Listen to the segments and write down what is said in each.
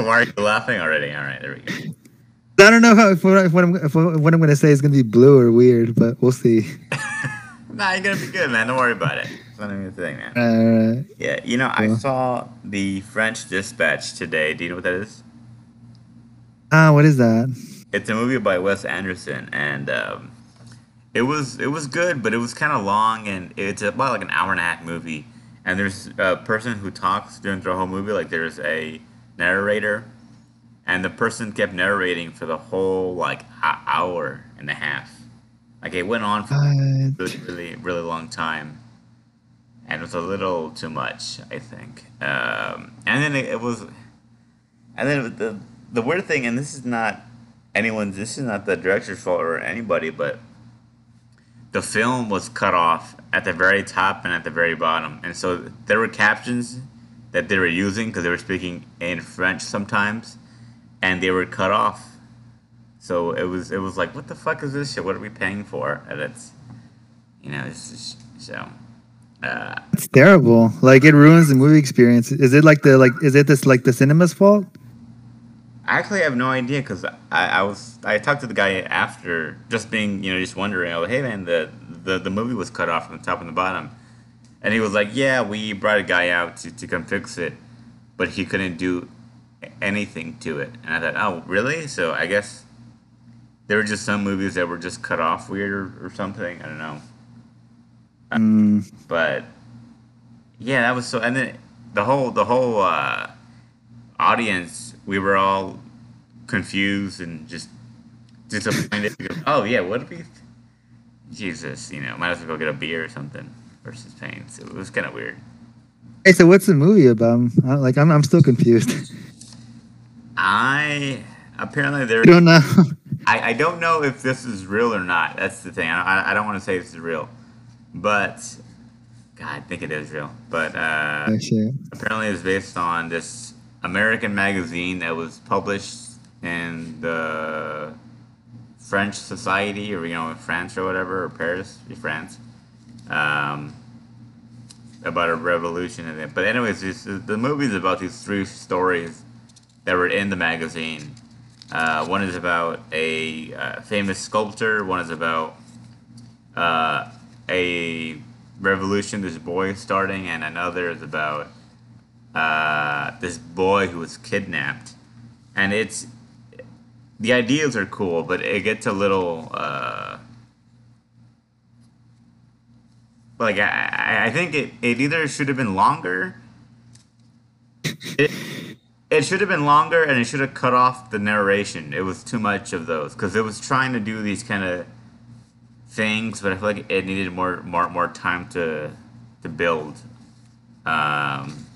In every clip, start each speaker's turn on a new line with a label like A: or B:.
A: Why are you laughing already? All right, there we go.
B: I don't know how, if, what, if what I'm if what I'm gonna say is gonna be blue or weird, but we'll see.
A: nah, you're gonna be good, man. Don't worry about it. It's not even a thing, man.
B: Uh,
A: Yeah, you know, I saw the French Dispatch today. Do you know what that is?
B: ah, what is that?
A: It's a movie by Wes Anderson, and um, it was it was good, but it was kind of long, and it's about like an hour and a half movie. And there's a person who talks during the whole movie, like there's a narrator, and the person kept narrating for the whole like hour and a half. Like it went on for really, really, really long time, and it was a little too much, I think. Um, and then it, it was, and then the the weird thing, and this is not anyone's, this is not the director's fault or anybody, but the film was cut off at the very top and at the very bottom, and so there were captions that they were using because they were speaking in French sometimes, and they were cut off. So it was it was like, what the fuck is this shit? What are we paying for? And it's, you know, it's just, so. Uh,
B: it's terrible. Like it ruins the movie experience. Is it like the like? Is it this like the cinema's fault?
A: I actually have no idea because I, I was I talked to the guy after just being you know just wondering oh hey man the, the the movie was cut off from the top and the bottom, and he was like yeah we brought a guy out to, to come fix it, but he couldn't do anything to it and I thought oh really so I guess there were just some movies that were just cut off weird or, or something I don't know
B: Mm,
A: but yeah, that was so. And then the whole the whole uh, audience, we were all confused and just disappointed. because, oh yeah, what if we? Jesus, you know, might as well go get a beer or something versus pain. So it was kind of weird.
B: hey, so what's the movie about? Like I'm I'm still confused.
A: I apparently there.
B: I don't know.
A: I, I don't know if this is real or not. That's the thing. I, I don't want to say this is real, but God, I think it is real. But uh, apparently it's based on this American magazine that was published in the French society or you know in France or whatever or Paris, France, um, about a revolution in it. But anyways, this, the movie is about these three stories that were in the magazine. Uh, one is about a uh, famous sculptor. One is about uh, a revolution this boy is starting, and another is about uh, this boy who was kidnapped. And it's the ideas are cool, but it gets a little uh, like I, I- think it, it either should have been longer. It, it should have been longer, and it should have cut off the narration. It was too much of those because it was trying to do these kind of things, but I feel like it needed more more more time to to build. Um,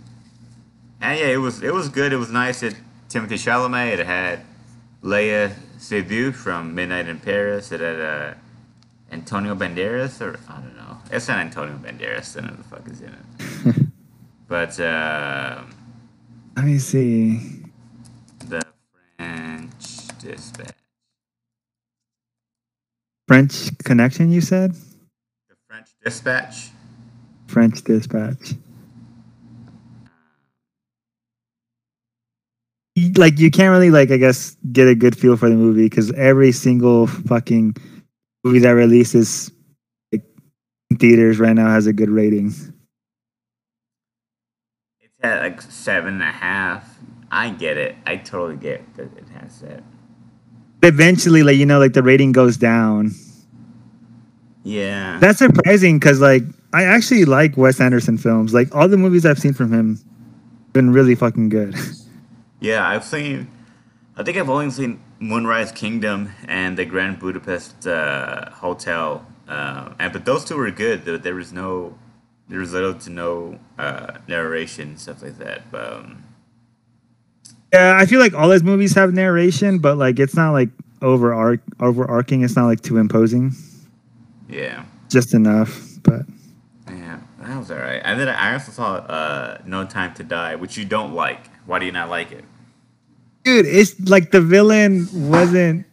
A: and yeah, it was it was good. It was nice. It Timothée Chalamet. It had Léa Seydoux from Midnight in Paris. It had uh, Antonio Banderas, or I don't know. It's not Antonio Banderas. Then who the fuck is in it? but um
B: Let me see.
A: the French Dispatch.
B: French Connection. You said
A: The French Dispatch.
B: French Dispatch. Like you can't really like I guess get a good feel for the movie because every single fucking movie that releases theaters right now has a good rating.
A: It's at like seven and a half. I get it. I totally get that it has that.
B: Eventually, like you know, like the rating goes down.
A: Yeah.
B: That's surprising because like I actually like Wes Anderson films. Like all the movies I've seen from him, been really fucking good.
A: yeah, I've seen. I think I've only seen Moonrise Kingdom and the Grand Budapest uh, Hotel, uh, and but those two were good. There, there was no, there was little to no uh, narration stuff like that. But um,
B: Yeah, I feel like all his movies have narration, but like it's not like over overarching. It's not like too imposing.
A: yeah,
B: Just enough. But
A: yeah, that was alright. And then I also saw uh, No Time to Die, which you don't like. Why do you not like it?
B: dude, it's like the villain wasn't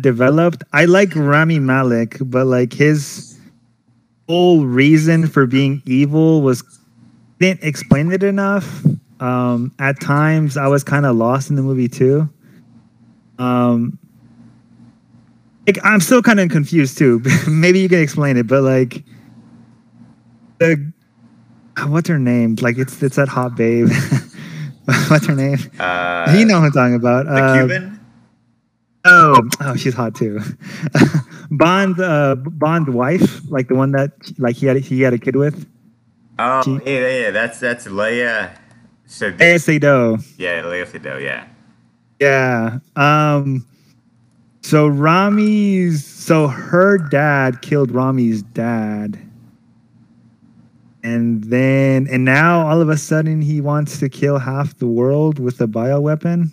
B: developed. I like Rami Malek, but like his whole reason for being evil was didn't explain it enough. Um, at times, I was kind of lost in the movie too. Um, like I'm still kind of confused too. Maybe you can explain it, but like the what's her name? Like it's it's that hot babe. what's her name?
A: Uh,
B: you know what I'm talking about.
A: the
B: Uh,
A: Cuban.
B: Oh, oh, she's hot too. Bond, uh, Bond wife, like the one that like he had he had a kid with.
A: Oh,
B: she-
A: yeah, yeah, yeah. That's that's Léa. So
B: Léa Seydoux.
A: yeah, Léa Seydoux. Yeah.
B: Yeah. Um. So Rami's, so her dad killed Rami's dad, and then and now all of a sudden he wants to kill half the world with a bioweapon.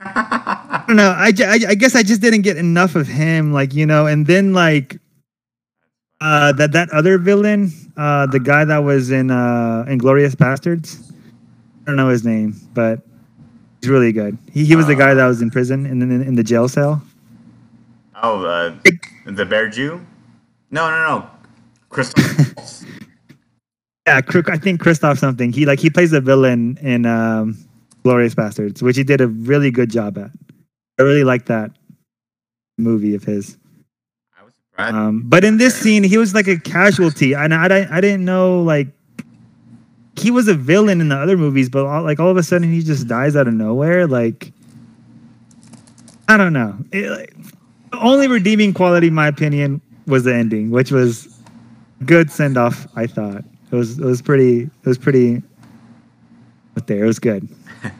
B: I don't know. I, I, I guess I just didn't get enough of him, like you know. And then like, uh, that that other villain, uh, the guy that was in uh, Inglourious Basterds. I don't know his name, but he's really good. He he was the guy that was in prison and then in, in the jail cell.
A: oh, uh, the Bear Jew. No, no, no. Crystal.
B: Yeah, I think Christoph something. He like he plays a villain in um, Glorious Bastards, which he did a really good job at. I really like that movie of his.
A: I was surprised.
B: Um, but in this scene, he was like a casualty, and I, I, I didn't know like he was a villain in the other movies, but all, like all of a sudden he just dies out of nowhere. Like I don't know. It, like, the only redeeming quality, in my opinion, was the ending, which was good send off. I thought it was it was pretty it was pretty. But there, it was good.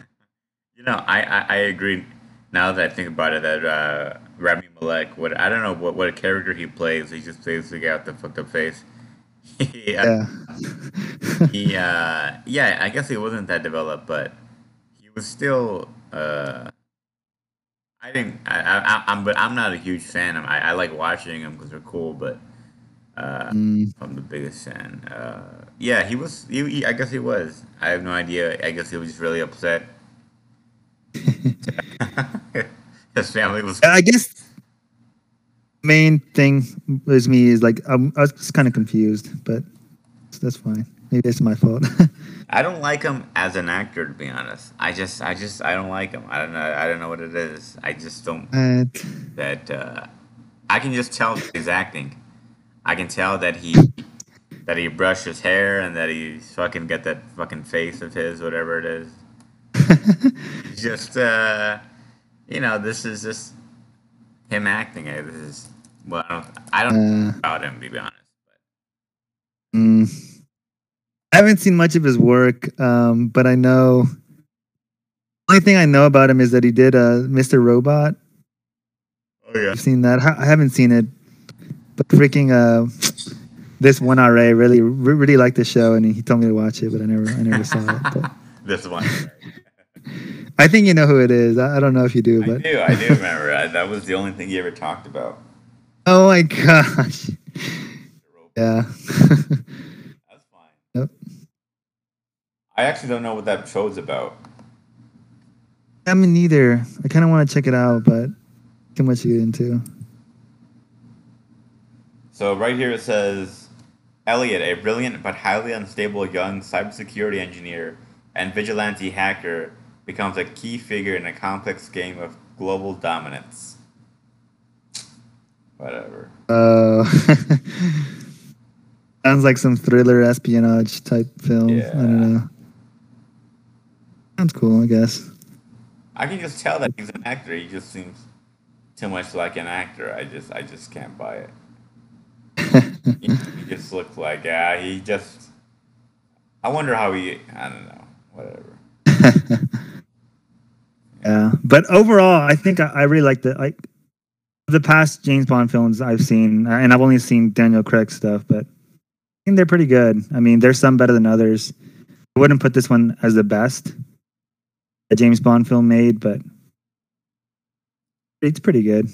A: You know, I, I, I agree. Now that I think about it, that uh, Rami Malek, what I don't know what, what a character he plays. He just plays the guy with the fucked up face. yeah,
B: Yeah.
A: he uh, yeah. I guess he wasn't that developed, but he was still. Uh, I didn't. I, I, I'm, but I'm not a huge fan. I, I like watching them because they're cool, but uh,
B: Mm,
A: I'm the biggest fan. Uh, yeah, he was. He, he, I guess he was. I have no idea. I guess he was just really upset. His family was.
B: I guess main thing with me is like I'm, I was just kind of confused, but that's fine. Maybe it's my fault.
A: I don't like him as an actor, to be honest. I just, I just, I don't like him. I don't know. I don't know what it is. I just don't.
B: Uh,
A: That uh, I can just tell he's acting. I can tell that he that he brushed his hair and that he fucking got that fucking face of his, whatever it is. Just, uh, you know, this is just him acting. it. This is well, I don't, I don't know
B: Uh.
A: about him to be honest.
B: mm, I haven't seen much of his work, um, but I know. Only thing I know about him is that he did uh, Mr. Robot.
A: Oh yeah.
B: I've seen that. I I haven't seen it, but freaking uh, this one RA really really liked the show, and he told me to watch it, but I never I never saw it. But
A: This one.
B: I think you know who it is. I, I don't know if you do, but I
A: do. I do remember. I, that was the only thing you ever talked about.
B: oh my gosh, yeah.
A: That's fine.
B: Yep.
A: I actually don't know what that show's about.
B: I mean, neither. I kind of want to check it out, but too much to get into.
A: So right here it says Elliot, a brilliant but highly unstable young cybersecurity engineer and vigilante hacker, becomes a key figure in a complex game of global dominance. Whatever.
B: Uh, sounds like some thriller espionage type film. I
A: Yeah.
B: don't know. Sounds cool, I guess.
A: I can just tell that he's an actor. He just seems too much like an actor. I just I just can't buy it. he, he just looks like yeah. He just. I wonder how he. I don't know. Whatever.
B: yeah, but overall, I think I, I really like the like the past James Bond films I've seen, and I've only seen Daniel Craig stuff, but I think they're pretty good. I mean, there's some better than others. I wouldn't put this one as the best a James Bond film made, but it's pretty good.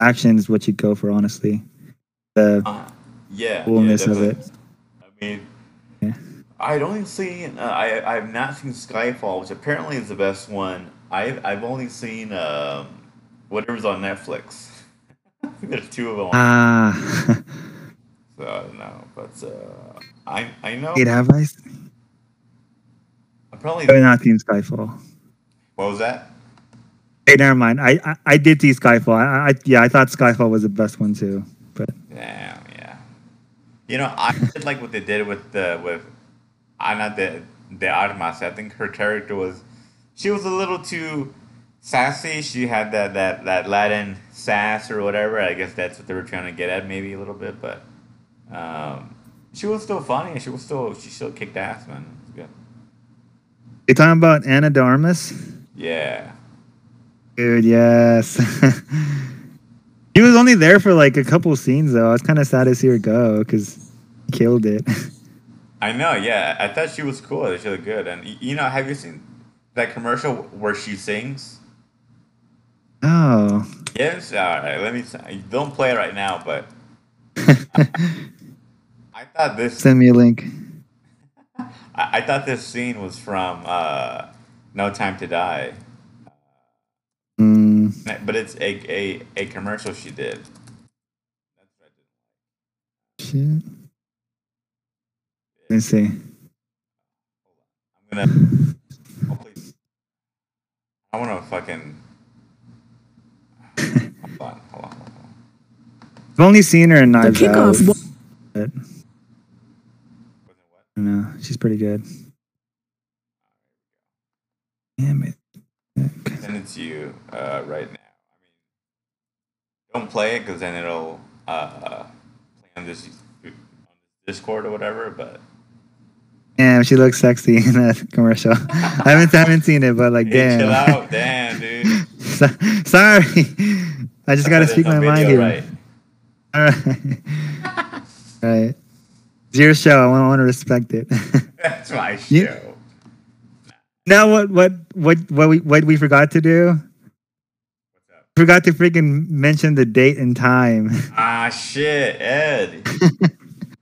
B: Action is what you'd go for, honestly. The
A: Uh, yeah.
B: coolness
A: yeah,
B: of it.
A: definitely. I mean,
B: Yeah.
A: I'd only seen. Uh, I I've not seen Skyfall, which apparently is the best one. I've I've only seen um, whatever's on Netflix. There's two of them.
B: Ah,
A: so I don't know, but uh, I I know.
B: wait, have I?
A: I probably.
B: But not Team Skyfall.
A: What was that?
B: Hey, never mind. I I, I did see Skyfall. I, I yeah, I thought Skyfall was the best one too. But
A: Damn, yeah. You know, I did like what they did with the with Ana de de Armas. I think her character was she was a little too sassy. She had that that that Latin sass or whatever. I guess that's what they were trying to get at, maybe a little bit. But um, she was still funny. She was still she still kicked ass, man. Good.
B: you talking about Ana de Armas?
A: Yeah.
B: Dude, yes. he was only there for like a couple scenes though. I was kind of sad to see her go because he killed it.
A: I know, yeah. I thought she was cool. She looked good. And you know, have you seen that commercial where she sings?
B: oh,
A: Yes. All right. Let me. Don't play it right now, but I thought this.
B: send me a link.
A: I, I thought this scene was from uh, No Time to Die,
B: Mm,
A: but it's a a, a commercial she did. That's what I did.
B: shit. Let me see.
A: I'm gonna. Please. I want to fucking. Hold on. Hold on. Hold on.
B: I've only seen her in Knives Out.
C: kickoff
B: But
A: Wasn't what?
B: I don't know. She's pretty good. Damn it.
A: send it to you uh, right now. I mean, don't play it because then it'll uh, play on this on Discord or whatever. But
B: Damn, she looks sexy in that commercial. I haven't, I haven't seen it, but like,
A: hey, chill
B: damn.
A: out, damn, dude.
B: So- Sorry. I just got to speak my mind here. All right. All right. It's your show. I want, I want to respect it.
A: That's my show.
B: You- now, what, what, what, what we, what we forgot to do?
A: What's up?
B: Forgot to freaking mention the date and time.
A: Ah, shit, Ed.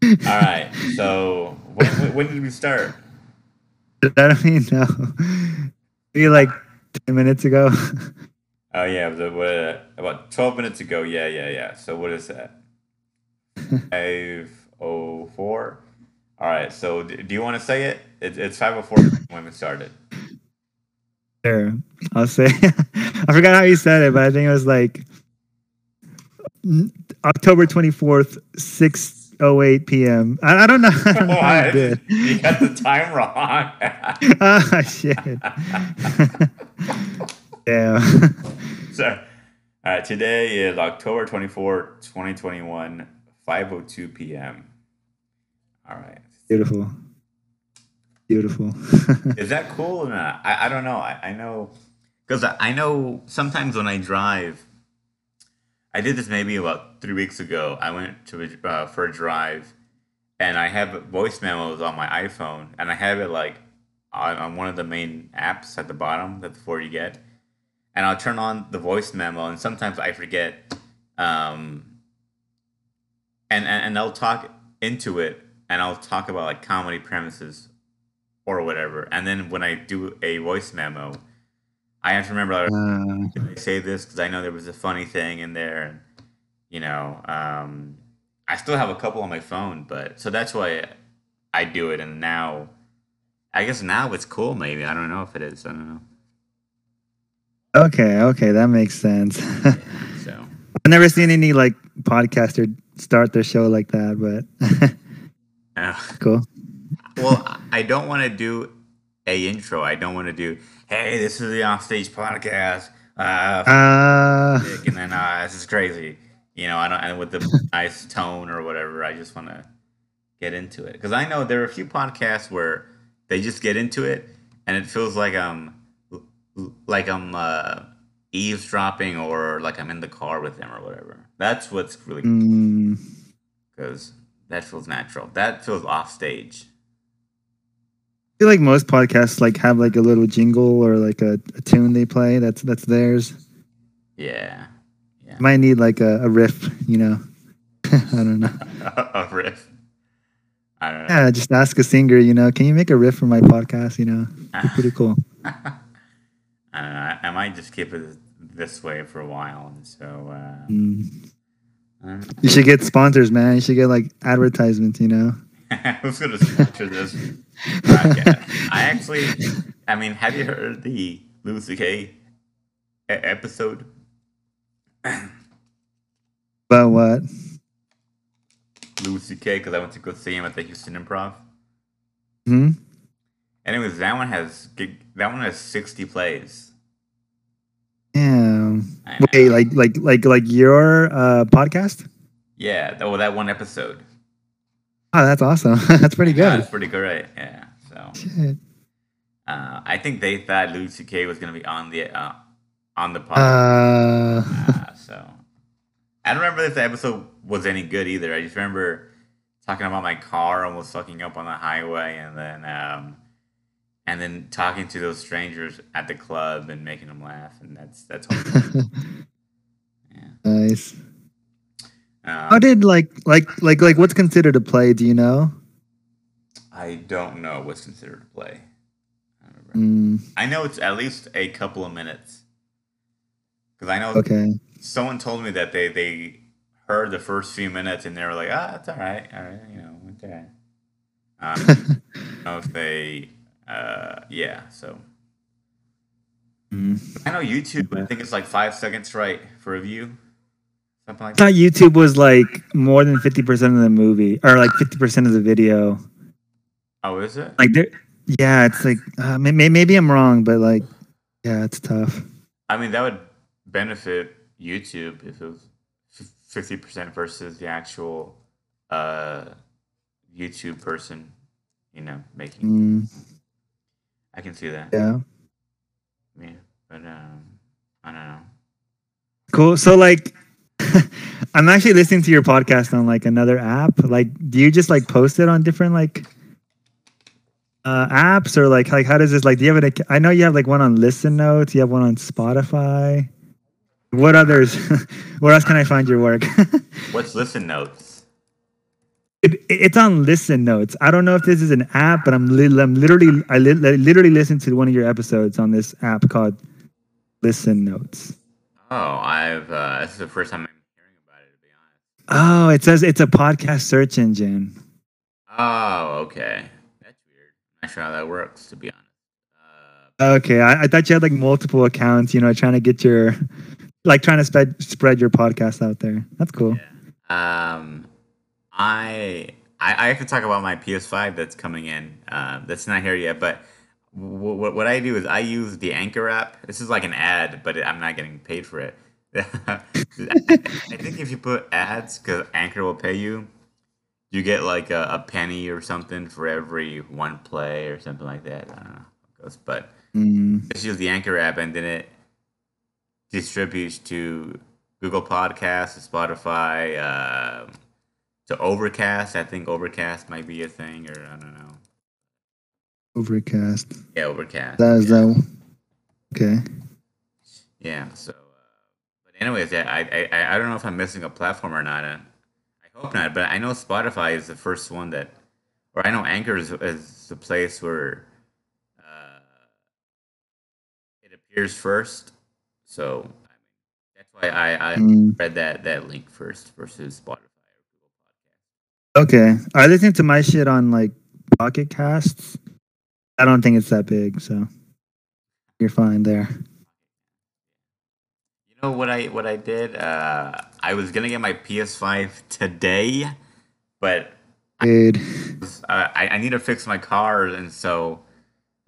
A: All right. So when, when, did we start?
B: I don't even know. Maybe like 10 minutes ago.
A: Oh yeah, the, what, uh, about twelve minutes ago. Yeah, yeah, yeah. So what is that? Five oh four. All right. So d- do you want to say it? it it's five oh four when we started.
B: Sure. I'll say. I forgot how you said it, but I think it was like October 24th, 6:08 p.m. I, I don't know. I don't know how
A: What?
B: did.
A: You got the time wrong.
B: Ah, shit. Damn.
A: so, right. Today is October twenty fourth, twenty twenty one, five oh two p.m. All right.
B: Beautiful. Beautiful.
A: Is that cool or not? I, I don't know. I, I know because I know sometimes when I drive, I did this maybe about three weeks ago. I went to a, uh, for a drive, and I have voice memos on my iPhone, and I have it like on, on one of the main apps at the bottom. That's before you get, and I'll turn on the voice memo, and sometimes I forget, um, and and, and I'll talk into it, and I'll talk about like comedy premises or whatever. And then when I do a voice memo, I have to remember like,
B: Uh,
A: I say this because I know there was a funny thing in there, and you know, um, I still have a couple on my phone, but so that's why I do it. And now, I guess now it's cool. Maybe I don't know if it is. I don't know.
B: okay, okay, that makes sense.
A: So
B: I've never seen any like podcaster start their show like that, but
A: uh,
B: cool.
A: well, I don't want to do a intro. I don't want to do. Hey, this is the offstage podcast. Uh,
B: Uh,
A: and then uh, this is crazy. You know, I don't and with the nice tone or whatever. I just want to get into it because I know there are a few podcasts where they just get into it and it feels like I'm like I'm uh, eavesdropping or like I'm in the car with them or whatever. That's what's really
B: mm,
A: because that feels natural. That feels off stage.
B: I feel like most podcasts like have like a little jingle or like a, a tune they play. That's that's theirs.
A: Yeah, yeah.
B: Might need like a, a riff, you know. I don't know.
A: a riff. I don't know.
B: Yeah, just ask a singer, you know, can you make a riff for my podcast? You know, Be pretty cool.
A: I don't know. I, I might just keep it this way for a while, and so uh,
B: Mm.
A: I don't know.
B: You should get sponsors, man. You should get like advertisements, you know.
A: Who's gonna sponsor this podcast? I actually, I mean, have you heard the Louis C.K. episode?
B: About what?
A: Louis C.K. because I went to go see him at the Houston Improv.
B: Hmm.
A: Anyways, that one has that one has sixty plays.
B: Yeah.
A: I
B: Wait, like like like like your uh podcast?
A: yeah, well, that one episode.
B: Oh, that's awesome. that's pretty good.
A: it's pretty great. Yeah, so
B: Shit.
A: uh, I think they thought Louis C.K. was gonna be on the uh, on the podcast.
B: Uh,
A: Uh, so I don't remember if the episode was any good either. I just remember talking about my car almost fucking up on the highway, and then um, and then talking to those strangers at the club and making them laugh, and that's that's all. yeah.
B: nice.
A: Um,
B: How did like like like like what's considered a play? Do you know?
A: I don't know what's considered a play. I.
B: Mm,
A: I know it's at least a couple of minutes because I know
B: okay.
A: someone told me that they they heard the first few minutes and they were like, ah, it's all right, all right, you know, it's all right. Um, I don't know if they, uh, yeah. So
B: Mm.
A: I know YouTube. I think it's like five seconds, right, for a view, something like
B: I
A: that.
B: thought YouTube was like more than fifty percent of the movie, or like fifty percent of the video.
A: Oh, is it?
B: Like there, yeah, it's like uh, may, may- maybe I'm wrong, but like, yeah, it's tough.
A: I mean, that would benefit YouTube if it was fifty percent versus the actual uh, YouTube person, you know, making.
B: Mm,
A: I can see that.
B: yeah,
A: Yeah, but um, I don't know.
B: cool. So like, I'm actually listening to your podcast on like another app. Like, do you just like post it on different like uh, apps, or like like how does this like? Do you have it? I know you have like one on Listen Notes. You have one on Spotify. What others? Where else can I find your work?
A: What's listen notes?
B: It, it's on Listen Notes. I don't know if this is an app, but I'm, li- I'm literally I li- li- literally listened to one of your episodes on this app called Listen Notes.
A: Oh, I've uh, this is the first time I'm hearing about it. To be honest.
B: Oh, it says it's a podcast search engine.
A: Oh, okay. That's weird. Not sure how that works. To be honest. Uh,
B: Okay, I, I thought you had like multiple accounts. You know, trying to get your like trying to spread spread your podcast out there. That's cool.
A: Um, I, I I have to talk about my PS5 that's coming in. Uh, that's not here yet, but w- w- what I do is I use the Anchor app. This is like an ad, but I'm not getting paid for it. I think if you put ads, because Anchor will pay you, you get like a, a penny or something for every one play or something like that. I don't know how it goes, but
B: Mm,
A: just use the Anchor app and then it distributes to Google Podcasts, to Spotify, uh, to Overcast. I think Overcast might be a thing, or I don't know.
B: Overcast.
A: Yeah, Overcast.
B: That is that. Okay.
A: Yeah. So, uh, but anyways, yeah, I, I I don't know if I'm missing a platform or not. Uh, I hope not, but I know Spotify is the first one that, or I know Anchor is, is the place where uh, it appears first. So I mean, that's why I I
B: Mm,
A: read that that link first versus Spotify or Google Podcast.
B: okay. I listen to my shit on like Pocket Casts. I don't think it's that big, so you're fine there.
A: You know what I what I did? Uh, I was gonna get my PS5 today, but
B: Dude.
A: uh, I, I need to fix my car, and so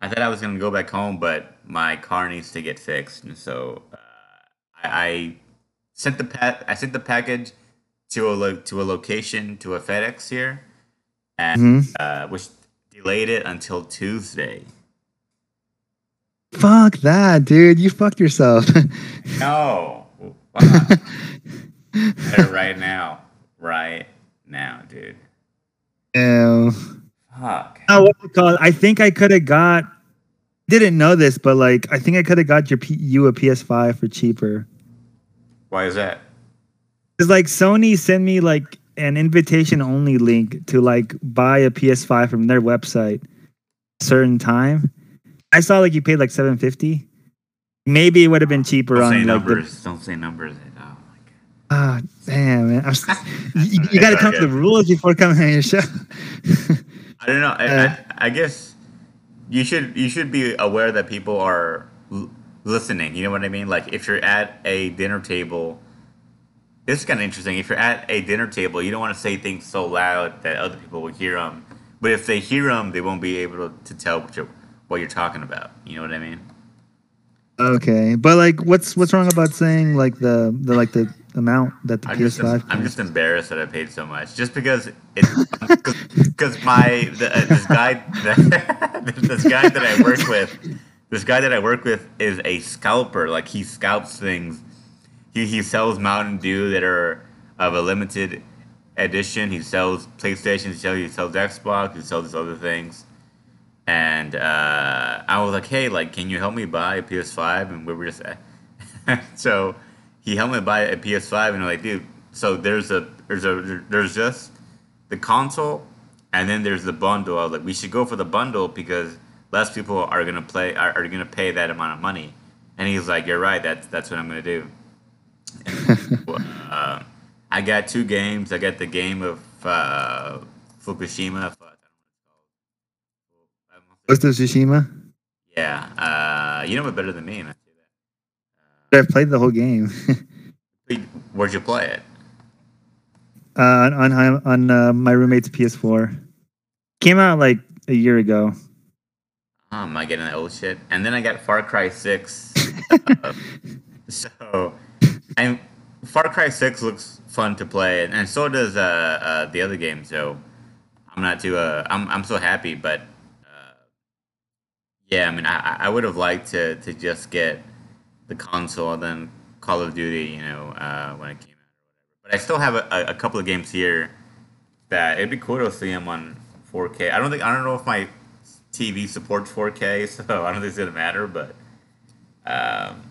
A: I thought I was gonna go back home, but my car needs to get fixed, and so uh, I, I sent the pa- I sent the package to a lo- to a location to a FedEx here, and
B: Mhm.
A: uh, which delayed it until Tuesday.
B: Fuck that, dude. You fucked yourself.
A: No, fuck. Right now, right now, dude.
B: Ew.
A: Fuck.
B: Oh, what's it called? I think I could have got. Didn't know this, but like I think I could have got your P, you a PS5 for cheaper.
A: Why is that?
B: Cause like Sony sent me like an invitation only link to like buy a PS5 from their website, certain time. I saw like you paid like seven fifty. Maybe it would have been cheaper
A: Don't
B: on
A: say
B: like the,
A: numbers. Don't say numbers. Oh my god.
B: Ah, damn, man. I'm you, you got to come to the rules before coming on your show.
A: I don't know. I,
B: Uh,
A: I, I guess you should you should be aware that people are l- listening. You know what I mean? Like if you're at a dinner table, this is kind of interesting. If you're at a dinner table, you don't want to say things so loud that other people will hear them. But if they hear them, they won't be able to, to tell what you're, what you're talking about. You know what I mean?
B: okay, but like, what's what's wrong about saying like the the like the amount that the
A: I'm
B: PS5?
A: I'm just embarrassed that I paid so much, just because it's because my the, uh, this guy this guy that I work with, this guy that I work with is a scalper. Like he scalps things. He he sells Mountain Dew that are of a limited edition. He sells PlayStation. He sells, he sells Xbox. He sells other things. And uh, I was like, hey, like, can you help me buy a PS5? And we were just so he helped me buy a PS5, and I'm like, dude, so there's a there's a there's just the console, and then there's the bundle. I was like, we should go for the bundle because less people are gonna play are, are gonna pay that amount of money. And he's like, you're right. That's that's what I'm gonna do. uh, I got two games. I got the game of uh, Fukushima.
B: Ghost of Tsushima.
A: Yeah, uh, you know it better than me, I say
B: I've played the whole game.
A: Where'd you play it?
B: uh, on on on uh, my roommate's PS4. Came out like a year ago.
A: Oh, am I getting that old shit? And then I got Far Cry Six. uh, so, and Far Cry Six looks fun to play, and, and so does uh, uh, the other game. So, I'm not too. Uh, I'm I'm so happy, but uh, yeah, I mean, I I would have liked to to just get the console and then Call of Duty, you know, uh, when it came out or whatever. But I still have a, a, a couple of games here that it'd be cool to see them on 4K. I don't think I don't know if my TV supports 4K, so I don't think it's gonna matter, but um,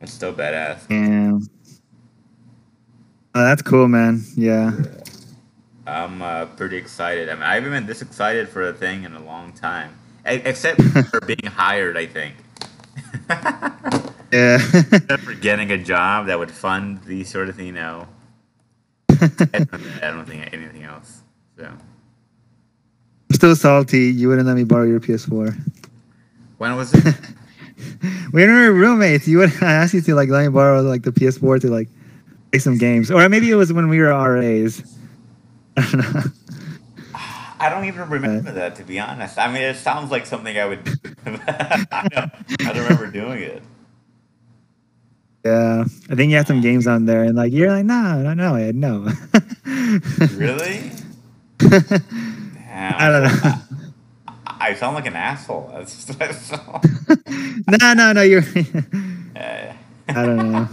A: it's still badass.
B: Yeah. Oh, that's cool, man. Yeah.
A: I'm uh, pretty excited. I mean, I haven't been this excited for a thing in a long time, E- except for being hired. I think.
B: Yeah.
A: Except for getting a job that would fund these sort of thing, you know. I don't think anything else. So
B: I'm still salty. You wouldn't let me borrow your PS4.
A: when was it?
B: We were roommates. You would I asked you to like let me borrow like the PS4 to like play some games, or maybe it was when we were RAs. I don't know.
A: I don't even remember that, to be honest. I mean, it sounds like something I would. do. I, don't, I don't remember doing it.
B: Yeah, I think you had some games on there, and like you're like, no, no, no, Ed, no.
A: Really? Damn.
B: I don't know.
A: I, I sound like an asshole. That's,
B: no, no, no, you're.
A: Uh,
B: I don't know.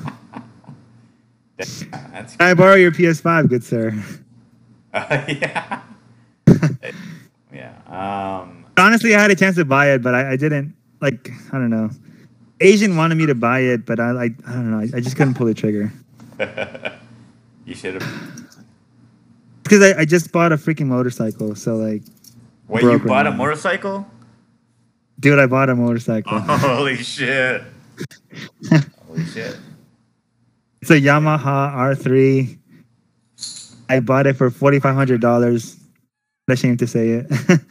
B: Can I borrow your PS5, good sir?
A: Uh, yeah. yeah. Um,
B: Honestly, I had a chance to buy it, but I, I didn't. Like, I don't know. Asian wanted me to buy it, but I like, I don't know. I, I just couldn't pull the trigger
A: you should have.
B: because I, I just bought a freaking motorcycle. So like,
A: Wait, you bought a motorcycle?
B: dude, I bought a motorcycle.
A: Holy shit. Holy shit.
B: It's a Yamaha R3. I bought it for forty five hundred dollars. Ashamed to say it.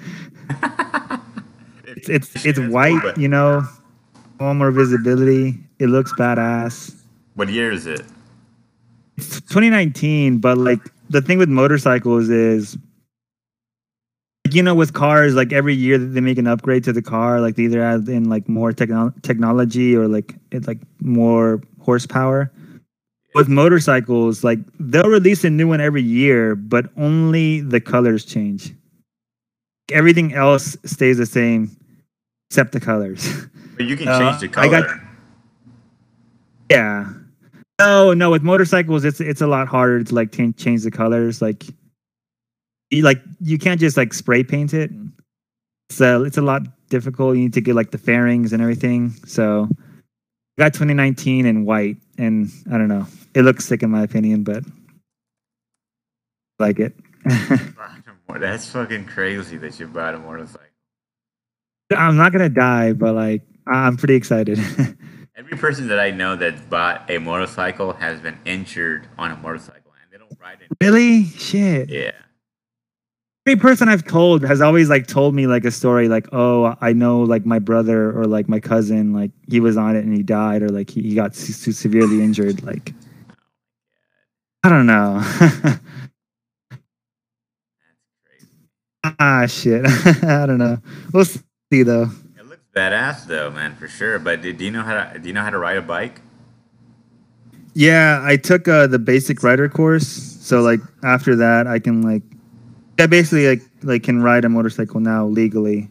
B: it's it's it's white, you know, more visibility. It looks badass.
A: What year is it?
B: It's 2019, but like the thing with motorcycles is, like, you know, with cars, like every year they make an upgrade to the car. Like they either add in like more techno- technology or like it's like more horsepower. With motorcycles, like they'll release a new one every year, but only the colors change. Everything else stays the same, except the colors.
A: But you can
B: Uh,
A: change the
B: I
A: color.
B: got- Yeah. No, no. With motorcycles, it's it's a lot harder to like change change the colors. Like, you like you can't just like spray paint it. So it's a lot difficult. You need to get like the fairings and everything. So, I got 2019 in white, and I don't know. It looks sick in my opinion, but I like it.
A: That's fucking crazy that you bought a motorcycle.
B: I'm not gonna die, but like I'm pretty excited.
A: Every person that I know that bought a motorcycle has been injured on a motorcycle, and they don't ride it.
B: Really? Shit.
A: Yeah.
B: Every person I've told has always like told me like a story like, oh, I know like my brother or like my cousin, like he was on it and he died or like he, he got se- severely injured. Like, I don't know. Ah, shit. I don't know. We'll see though.
A: It looks badass though, man, for sure. But do, do you know how to do you know how to ride a bike?
B: Yeah, I took uh, the basic rider course. So like after that, I can like, I basically like like can ride a motorcycle now legally.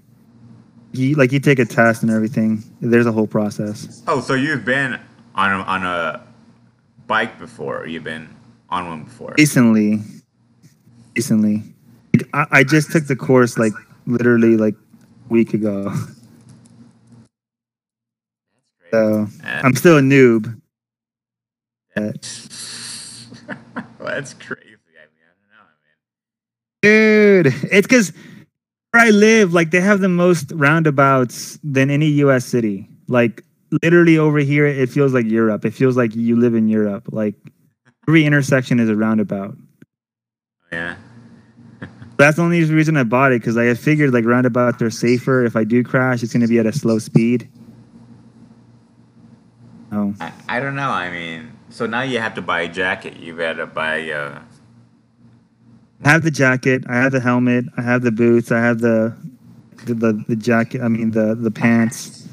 B: You like you take a test and everything. There's a whole process.
A: Oh, so you've been on a, on a bike before? You've been on one before?
B: Recently, recently, I, I just took the course like literally like a week ago. So I'm still a noob.
A: that's crazy. I mean, I don't know, man.
B: Dude, it's because where I live, like they have the most roundabouts than any U.S. city. Like literally over here, it feels like Europe. It feels like you live in Europe. Like every intersection is a roundabout.
A: Yeah.
B: That's the only reason I bought it because I figured like roundabouts are safer. If I do crash, it's going to be at a slow speed. Oh,
A: I, I don't know. I mean, so now you have to buy a jacket. You've got to buy. Uh,
B: I have the jacket. I have the helmet. I have the boots. I have the the the, the jacket. I mean the the pants.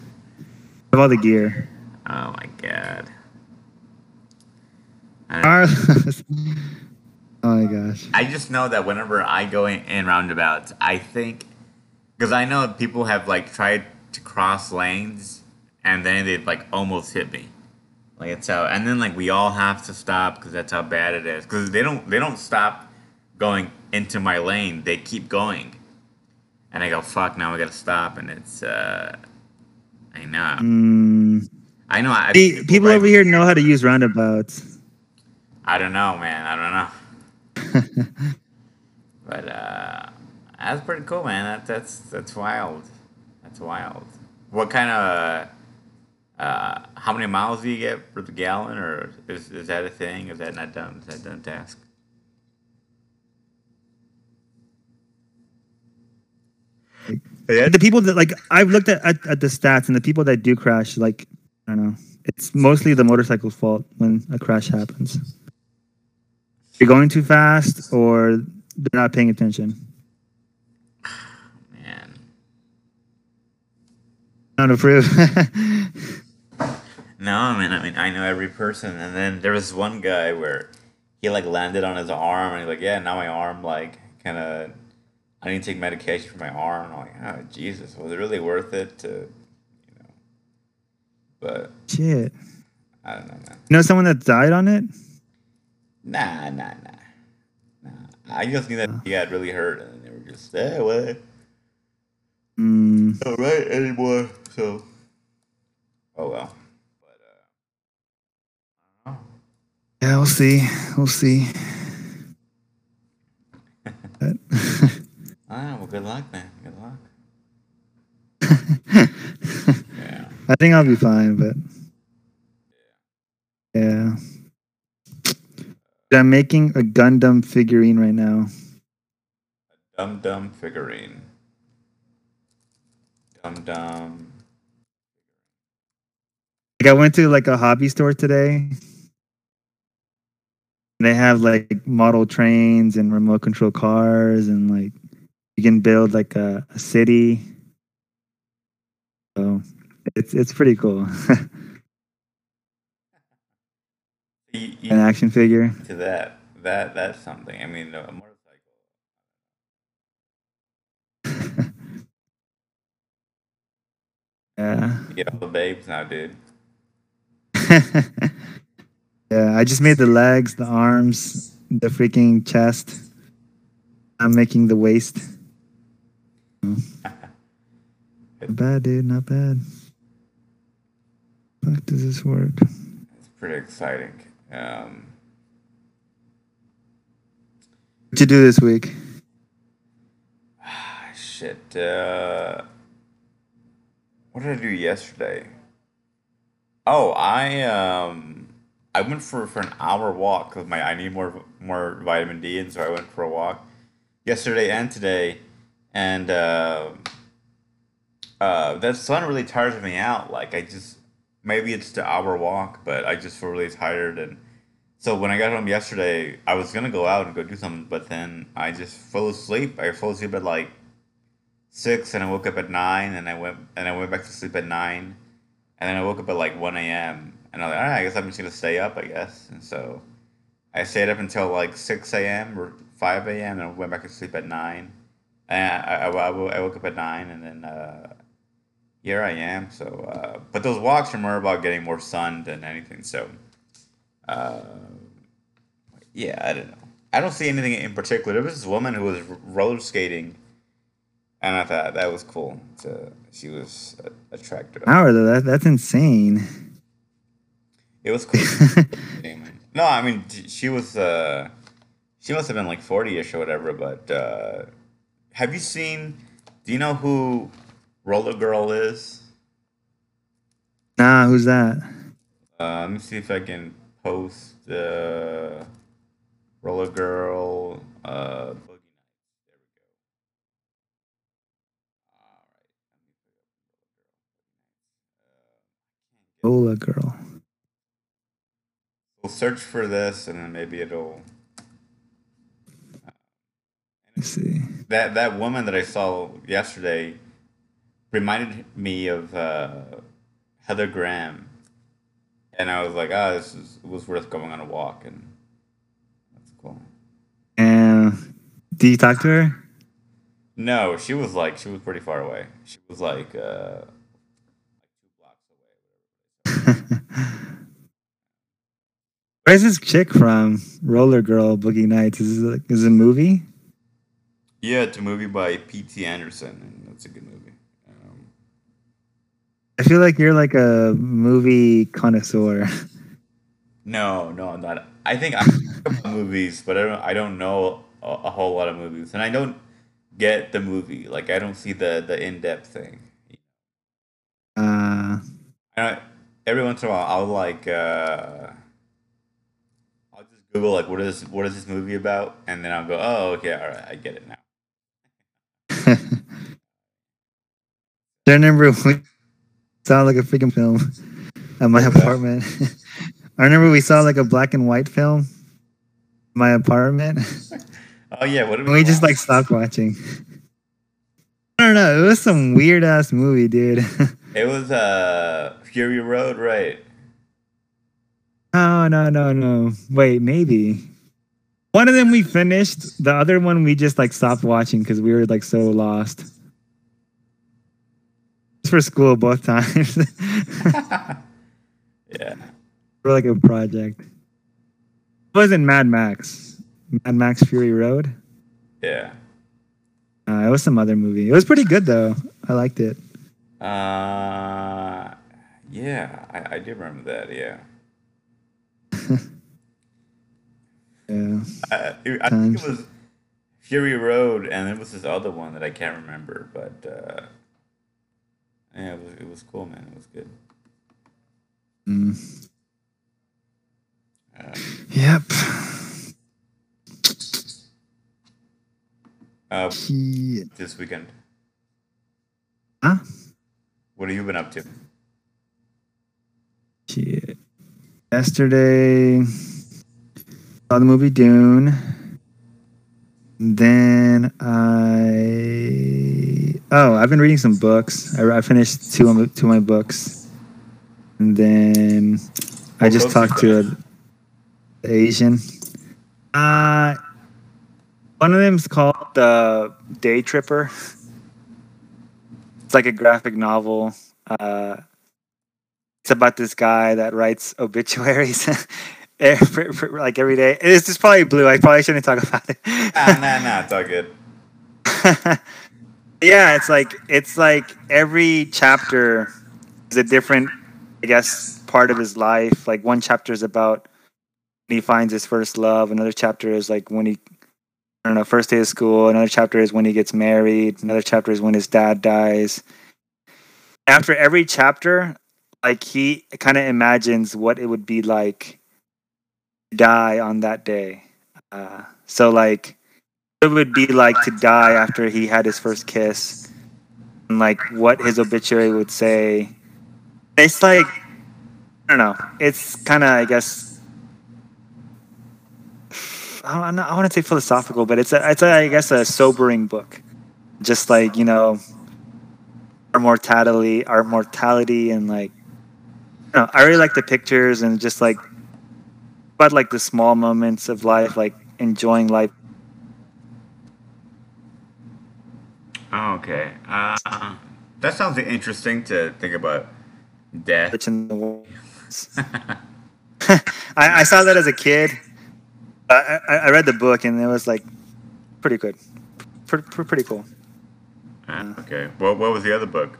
B: I have all the gear.
A: oh my god.
B: Oh my gosh.
A: I just know that whenever I go in, in roundabouts, I think because I know people have like tried to cross lanes and then they like almost hit me. Like it's how, and then like we all have to stop because that's how bad it is. Because they don't they don't stop going into my lane. They keep going, and I go fuck. Now we gotta stop, and it's uh, I know,
B: Mm,
A: I know. I,
B: see, people over here know how to use roundabouts.
A: I don't know, man. I don't know. But uh, that's pretty cool, man. That, that's that's wild. That's wild. What kind of uh, how many miles do you get for the gallon, or is, is that a thing? Is that not done? Is that done task? Yeah.
B: the people that like I've looked at, at at the stats and the people that do crash, like I don't know, it's mostly the motorcycle's fault when a crash happens. You're going too fast, or they're not paying attention.
A: Man,
B: Not approve.
A: no, I mean, I mean, I know every person, and then there was one guy where he like landed on his arm, and he's like, "Yeah, now my arm like kind of." I need to take medication for my arm. I'm like, oh Jesus, was it really worth it to, you know? But
B: Shit.
A: I don't know, man.
B: You know someone that died on it?
A: Nah, nah, nah, nah. I just knew that he got really hurt, and they were just, eh, well,
B: Mm,
A: not right anymore. So, oh well. But uh, I don't know.
B: yeah, we'll see. We'll see. But-
A: Ah, well, good luck, man. Good luck. Yeah.
B: I think I'll be fine, but yeah. I'm making a Gundam figurine right now.
A: A Dum dum figurine. Dum dum.
B: Like I went to like a hobby store today. They have like model trains and remote control cars and like you can build like a, a city. So it's it's pretty cool.
A: You,
B: An action figure.
A: to that, that that's something. I mean, a motorcycle.
B: Yeah.
A: You get all the babes now, dude.
B: yeah, I just made the legs, the arms, the freaking chest. I'm making the waist. Not bad, dude. Not bad. Fuck does this work?
A: It's pretty exciting. Um,
B: What you do this week?
A: ah, shit. Uh, what did I do yesterday? Oh, I um, I went for for an hour walk because my I need more more vitamin D, and so I went for a walk yesterday and today, and uh, uh, that sun really tires me out. Like I just maybe it's the hour walk, but I just feel really tired. And so when I got home yesterday, I was gonna go out and go do something, but then I just fell asleep. I fell asleep at like six, and I woke up at nine, and I went and I went back to sleep at nine, and then I woke up at like one a.m. And I was like, all right, I guess I'm just gonna stay up, I guess. And so I stayed up until like six a.m. or five a.m. and I went back to sleep at nine. And I, I, I, woke up at nine, and then uh, here I am. So, uh, but those walks are more about getting more sun than anything. So, uh, yeah, I don't know. I don't see anything in particular. There was this woman who was roller skating, and I thought that was cool. So she was attractive.
B: Hour though, that, that's insane.
A: It was cool. no, I mean she was. Uh, she must have been like forty-ish or whatever. But uh, have you seen? Do you know who Roller Girl is?
B: Nah, who's that?
A: Uh, let me see if I can post uh, Roller Girl. Uh, Boogie Nights. There we go. All right.
B: Ola girl.
A: We'll search for this, and then maybe it'll.
B: Let's see.
A: That that woman that I saw yesterday reminded me of uh, Heather Graham, and I was like, "Ah, this is, was worth going on a walk," and that's cool.
B: And did you talk to her?
A: No, she was like she was pretty far away. She was like uh, two blocks away.
B: Where's this chick from? Roller Girl Boogie Nights. Is it, is it a movie?
A: Yeah, it's a movie by P.T. Anderson, and that's a good movie. Um,
B: I feel like you're like a movie connoisseur.
A: no, no, I'm not. I think I about movies, but I don't. I don't know a, a whole lot of movies, and I don't get the movie. Like I don't see the the in depth thing.
B: Uh,
A: I, every once in a while, I'll like. Uh, I'll just Google like what is what is this movie about, and then I'll go, oh okay, all right, I get it now.
B: I remember we saw like a freaking film at my
A: What was that?
B: apartment. I remember we saw like a black and white film in my apartment.
A: Oh yeah, what did
B: And we just like stopped watching. I don't know. It was some weird ass movie, dude.
A: It was uh Fury Road, right?
B: Oh no, no, no. Wait, maybe. One of them we finished. The other one we just like stopped watching because we were like so lost. It's for school both times.
A: yeah.
B: for like a project. It wasn't Mad Max. Mad Max Fury Road.
A: Yeah.
B: Uh, it was some other movie. It was pretty good though. I liked it.
A: Uh yeah, I, I do remember that, yeah.
B: Yeah.
A: I, I think it was Fury Road, and it was this other one that I can't remember, but uh, yeah, it was it was cool, man. It was good.
B: Mm.
A: Uh,
B: Yep.
A: uh,
B: Yeah.
A: this weekend,
B: Huh?
A: what have you been up to?
B: Shit. Yesterday, saw the movie Dune. Then I oh I've been reading some books. I, I finished two of my, two of my books, and then I just talked to a, the Asian. Uh one of them's called the Daytripper. It's like a graphic novel. Uh, it's about this guy that writes obituaries like every day. It's just probably blue. I probably shouldn't talk about it.
A: Ah, nah, nah, it's all good.
B: yeah, it's like it's like every chapter is a different, I guess, part of his life. Like one chapter is about when he finds his first love. Another chapter is like when he, I don't know, first day of school. Another chapter is when he gets married. Another chapter is when his dad dies. After every chapter, like he kind of imagines what it would be like die on that day. Uh, so like it would be like to die after he had his first kiss, and like what his obituary would say. It's like I don't know. It's kind of I guess I don't I want to say philosophical, but it's a, it's a, I guess a sobering book. Just like you know, our mortality, our mortality, and like, you know, I really like the pictures and just like, but like the small moments of life, like enjoying life.
A: Oh, okay. Uh, that sounds interesting to think about death.
B: which in the world. I, I saw that as a kid. I, I, I read the book and it was like pretty good, pretty, pretty cool.
A: Ah, okay. What what was the other book?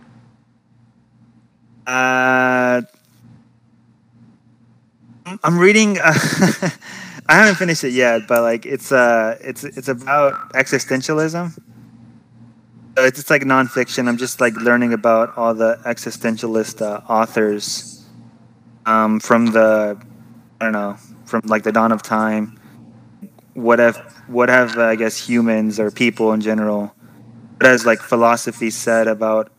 B: Uh, I'm reading. Uh, I haven't finished it yet, but like it's uh it's it's about existentialism. It's like nonfiction. I'm just like learning about all the existentialist uh, authors um, from the I don't know from like the dawn of time. What have what have uh, I guess humans or people in general? What has like philosophy said about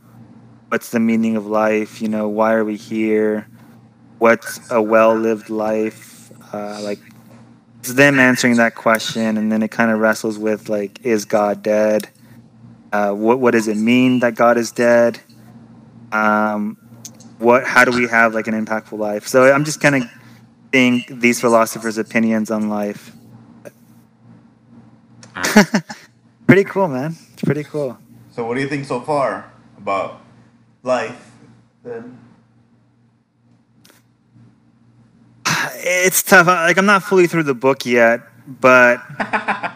B: what's the meaning of life? You know, why are we here? What's a well-lived life? Uh, like it's them answering that question, and then it kind of wrestles with like, is God dead? Uh, what what does it mean that God is dead? Um, what how do we have like an impactful life? So I'm just kind of seeing these philosophers' opinions on life. pretty cool, man. It's pretty cool.
A: So what do you think so far about life? Then
B: It's tough. Like I'm not fully through the book yet, but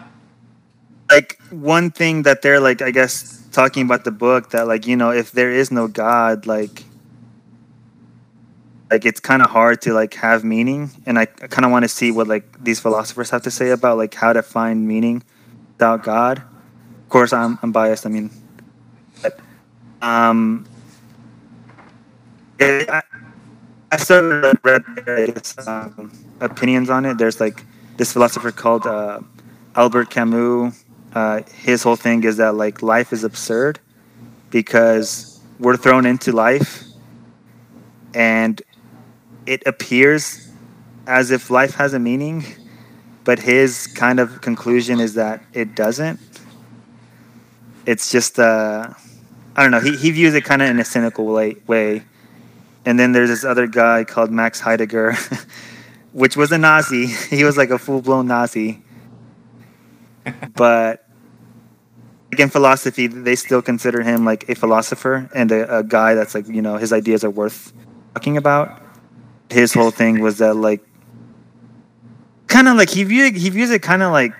B: like one thing that they're like, I guess, talking about the book that like you know, if there is no God, like like it's kind of hard to like have meaning, and I, I kind of want to see what like these philosophers have to say about like how to find meaning without God. Of course, I'm I'm biased. I mean, but um, it, I, I started read various um, opinions on it. There's like this philosopher called uh, Albert Camus. Uh, his whole thing is that like life is absurd because we're thrown into life and it appears as if life has a meaning, but his kind of conclusion is that it doesn't. It's just uh, I don't know. He he views it kind of in a cynical way, way. And then there's this other guy called Max Heidegger, which was a Nazi. He was like a full blown Nazi. but like in philosophy, they still consider him like a philosopher and a, a guy that's like you know his ideas are worth talking about. His whole thing was that like kind of like he viewed he views it kind of like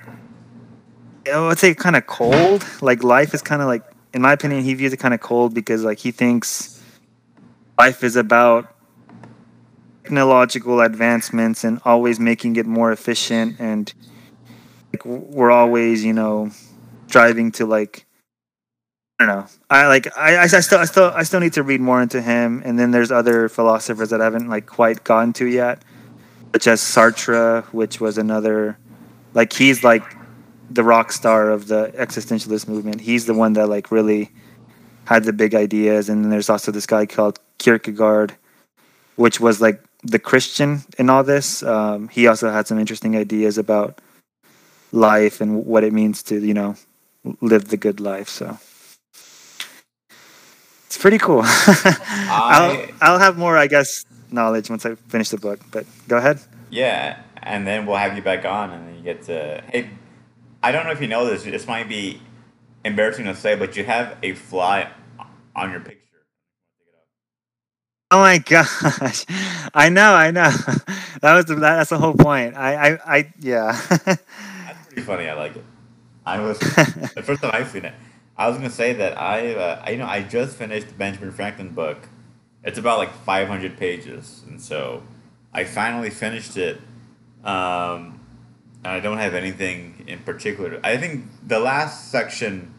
B: I would say kind of cold. Like life is kind of like, in my opinion, he views it kind of cold because like he thinks life is about technological advancements and always making it more efficient and like we're always you know striving to like I don't know. I like I, I still I still I still need to read more into him and then there's other philosophers that I haven't like quite gotten to yet such as Sartre which was another like he's like the rock star of the existentialist movement. He's the one that like really had the big ideas and then there's also this guy called Kierkegaard which was like the Christian in all this. Um, he also had some interesting ideas about life and what it means to, you know, live the good life. So it's pretty cool. I'll, I'll have more, I guess, knowledge once I finish the book. But go ahead.
A: yeah, and then we'll have you back on, and then you get to. Hey, I don't know if you know this. This might be embarrassing to say, but you have a fly on your picture.
B: Oh my gosh! I know, I know. That was the, that, that's the whole point. I, I, I yeah.
A: That's pretty funny. I like it. I was the first time I've seen it. I was gonna say that I, uh, I you know, I just finished the Benjamin Franklin book. It's about like 500 pages, and so I finally finished it. Um, I don't have anything in particular. I think the last section,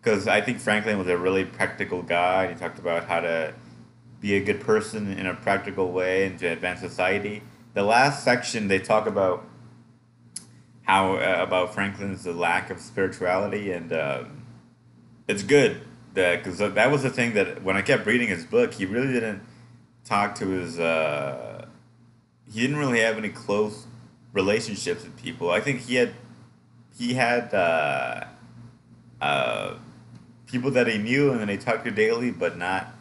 A: because I think Franklin was a really practical guy. He talked about how to be a good person in a practical way and to advance society. The last section they talk about how uh, about Franklin's the lack of spirituality, and um, it's good that, because that was the thing that when I kept reading his book, he really didn't talk to his. Uh, he didn't really have any close relationships with people. I think he had he had uh, uh, people that he knew and then he talked to daily, but not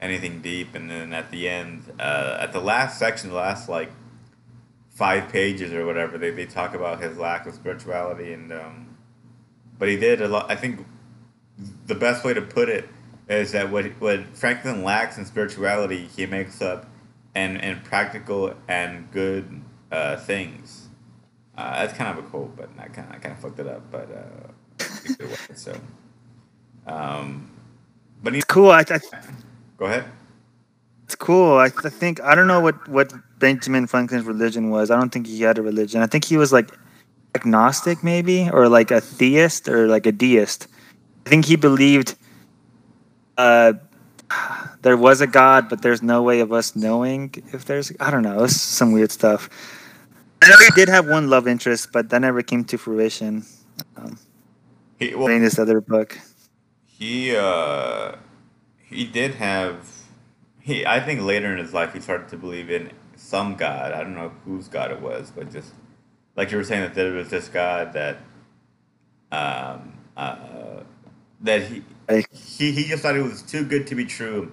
A: anything deep. And then at the end, uh, at the last section, the last like five pages or whatever, they, they talk about his lack of spirituality and. Um, but he did a lot. I think the best way to put it is that what what Franklin lacks in spirituality, he makes up and and practical and good uh, things. Uh, that's kind of a quote, but I kind of I kind of fucked it up, but uh, so. Um, but
B: it's cool. I, I,
A: go ahead.
B: It's cool. I, I think I don't know what what Benjamin Franklin's religion was. I don't think he had a religion. I think he was like agnostic, maybe, or like a theist, or like a deist. I think he believed uh, there was a God, but there's no way of us knowing if there's. I don't know. It's some weird stuff. I know he did have one love interest, but that never came to fruition. Um,
A: he, well,
B: in this other book,
A: he uh, he did have. He, I think later in his life, he started to believe in some God. I don't know whose God it was, but just like you were saying that there was this God that um, uh, that he he he just thought it was too good to be true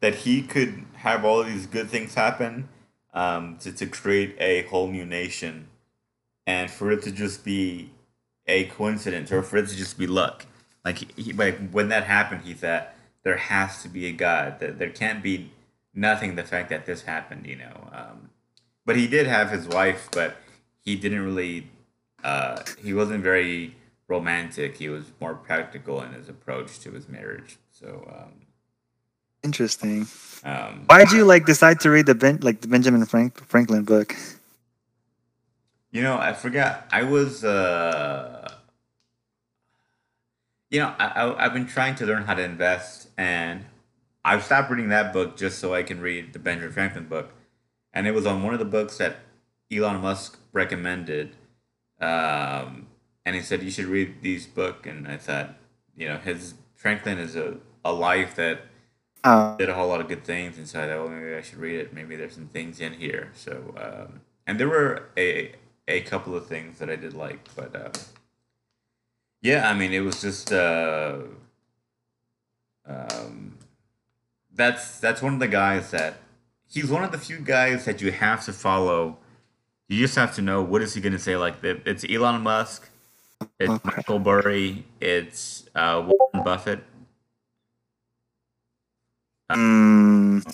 A: that he could have all these good things happen um, to, to create a whole new nation and for it to just be a coincidence or for it to just be luck like he, like when that happened he thought there has to be a god that there can't be nothing the fact that this happened you know um, but he did have his wife but he didn't really uh, he wasn't very romantic. He was more practical in his approach to his marriage. So um,
B: interesting.
A: Um,
B: Why did you like decide to read the ben, like the Benjamin Frank, Franklin book?
A: You know, I forgot. I was, uh, you know, I, I I've been trying to learn how to invest, and I've stopped reading that book just so I can read the Benjamin Franklin book, and it was on one of the books that Elon Musk recommended. Um, and he said you should read these book and i thought you know his franklin is a, a life that uh, did a whole lot of good things and so i thought well maybe i should read it maybe there's some things in here so um, and there were a a couple of things that i did like but uh, yeah i mean it was just uh, um, that's that's one of the guys that he's one of the few guys that you have to follow you just have to know what is he going to say like it's elon musk it's okay. Michael Burry. It's uh, Warren Buffett.
B: Um, Can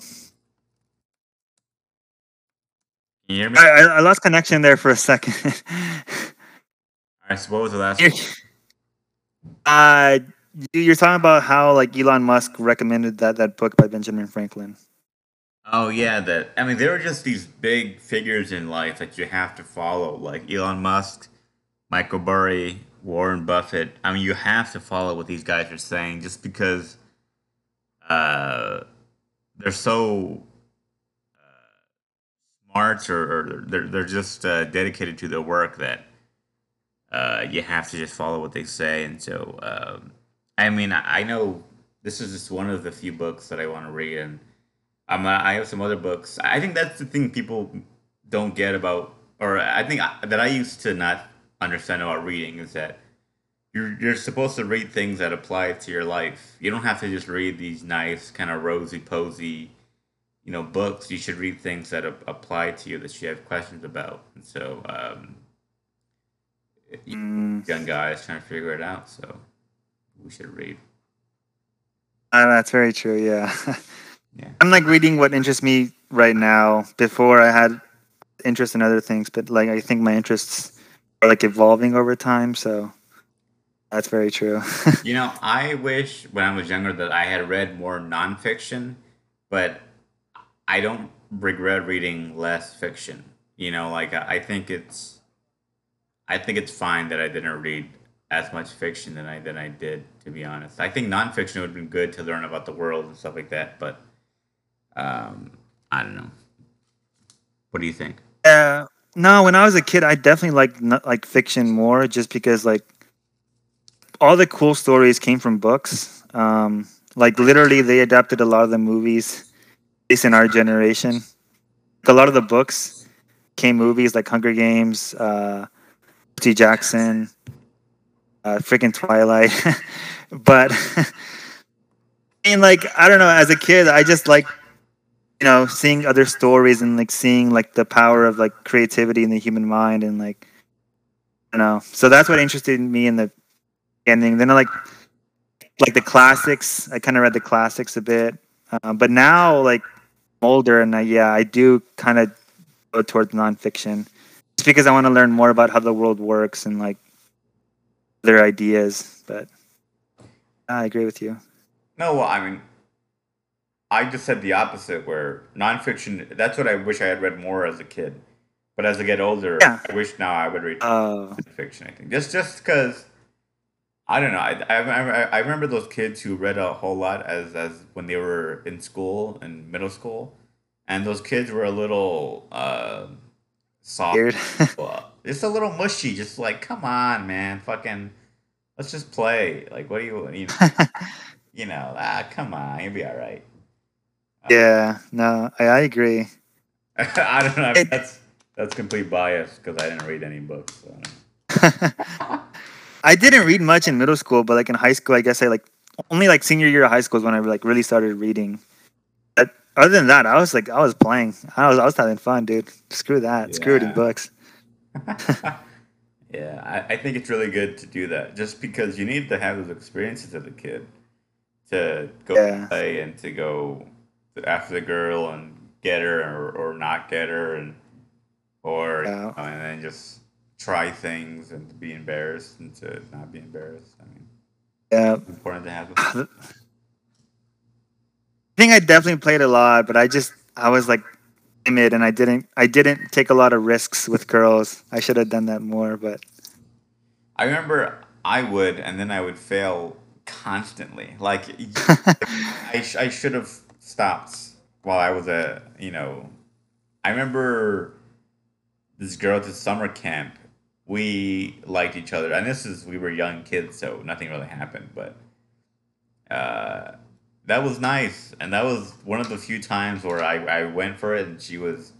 B: you hear me? I, I lost connection there for a second.
A: I suppose the last. You're,
B: uh, you're talking about how like Elon Musk recommended that that book by Benjamin Franklin.
A: Oh yeah, that I mean there are just these big figures in life that you have to follow, like Elon Musk, Michael Burry, Warren Buffett. I mean, you have to follow what these guys are saying just because uh, they're so uh, smart or, or, they're, they're just uh, dedicated to their work that uh, you have to just follow what they say. And so, um, I mean, I, know this is just one of the few books that I want to read, and I'm, I have some other books. I think that's the thing people don't get about, or I think I, that I used to not understand about reading is that you're you're supposed to read things that apply to your life. You don't have to just read these nice kind of rosy posy, you know, books. You should read things that a- apply to you that you have questions about. And so, um, mm. young guys trying to figure it out. So we should read.
B: Uh, that's very true. Yeah.
A: yeah.
B: I'm like reading what interests me right now. Before I had interest in other things, but like I think my interests are like evolving over time. So that's very true.
A: you know, I wish when I was younger that I had read more nonfiction, but I don't regret reading less fiction. You know, like I think it's, I think it's fine that I didn't read as much fiction than I than I did, to be honest. I think nonfiction would have been good to learn about the world and stuff like that, but Um, I don't know. What do you think?
B: Yeah. No, when I was a kid, I definitely liked like fiction more, just because like all the cool stories came from books. Um, like literally, they adapted a lot of the movies based in our generation. A lot of the books came movies like Hunger Games, uh, Percy Jackson, uh, freaking Twilight. but I mean, like I don't know. As a kid, I just like you know seeing other stories and like seeing like the power of like creativity in the human mind and like I don't know. So that's what interested me in the ending. Then I like like the classics. I kind of read the classics a bit, um, but now like I'm older and I, yeah, I do kind of go towards nonfiction just because I want to learn more about how the world works and like their ideas. But I agree with you.
A: No, well, I mean, I just said the opposite. Where nonfiction, that's what I wish I had read more as a kid. But as I get older,
B: Yeah.
A: I wish now I would read
B: Uh,
A: fiction. I think just just because I don't know. I, I I I remember those kids who read a whole lot as as when they were in school in middle school, and those kids were a little uh, soft, just a little mushy. Just like, come on, man, fucking, let's just play. Like, what do you you know? you know ah, come on, you'll be all right.
B: yeah, no, I, I agree.
A: I don't know.
B: It-
A: That's that's complete bias because I didn't read any books. So. I don't know.
B: I didn't read much in middle school, but like in high school, I guess I like only like senior year of high school is when I like really started reading. But other than that, I was like I was playing. I was I was having fun, dude. Screw that. Screw reading
A: Yeah.
B: books.
A: yeah, I, I think it's really good to do that just because you need to have those experiences as a kid to go
B: Yeah.
A: play and to go after the girl and get her or, or not get her and or you
B: Yeah.
A: know, and then just try things and to be embarrassed and to not be embarrassed. I mean,
B: Yeah.
A: it's important to have.
B: I think I definitely played a lot, but I just I was like timid and I didn't I didn't take a lot of risks with girls. I should have done that more, but
A: I remember I would, and then I would fail constantly. Like I, sh- I should have stopped while I was a, you know, I remember this girl at the summer camp. We liked each other, and this is we were young kids, so nothing really happened. But uh, that was nice, and that was one of the few times where I, I went for it, and she was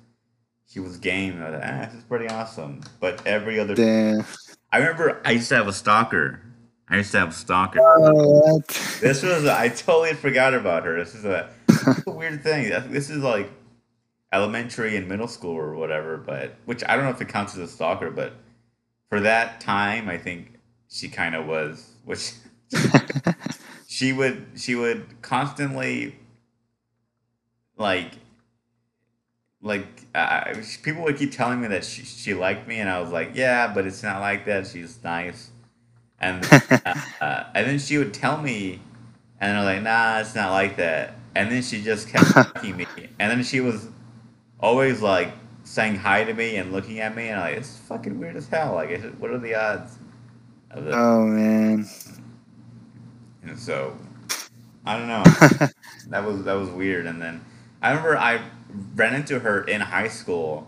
A: she was game. I was like, ah, this is pretty awesome. But every other
B: damn.
A: I remember I used to have a stalker. I used to have a stalker.
B: Oh?
A: This was I totally forgot about her. This is a, a weird thing. This is like elementary and middle school or whatever, but which I don't know if it counts as a stalker, but for that time, I think she kind of was. Which she would she would constantly like like uh, people would keep telling me that she, she liked me and i was like yeah but it's not like that. She's nice. And uh, uh, and then she would tell me and i'm like nah it's not like that. And then she just kept fucking me. And then she was always like saying hi to me and looking at me and I'm like it's fucking weird as hell like what are the odds
B: oh man.
A: And so I don't know. that was that was weird. And then I remember I ran into her in high school,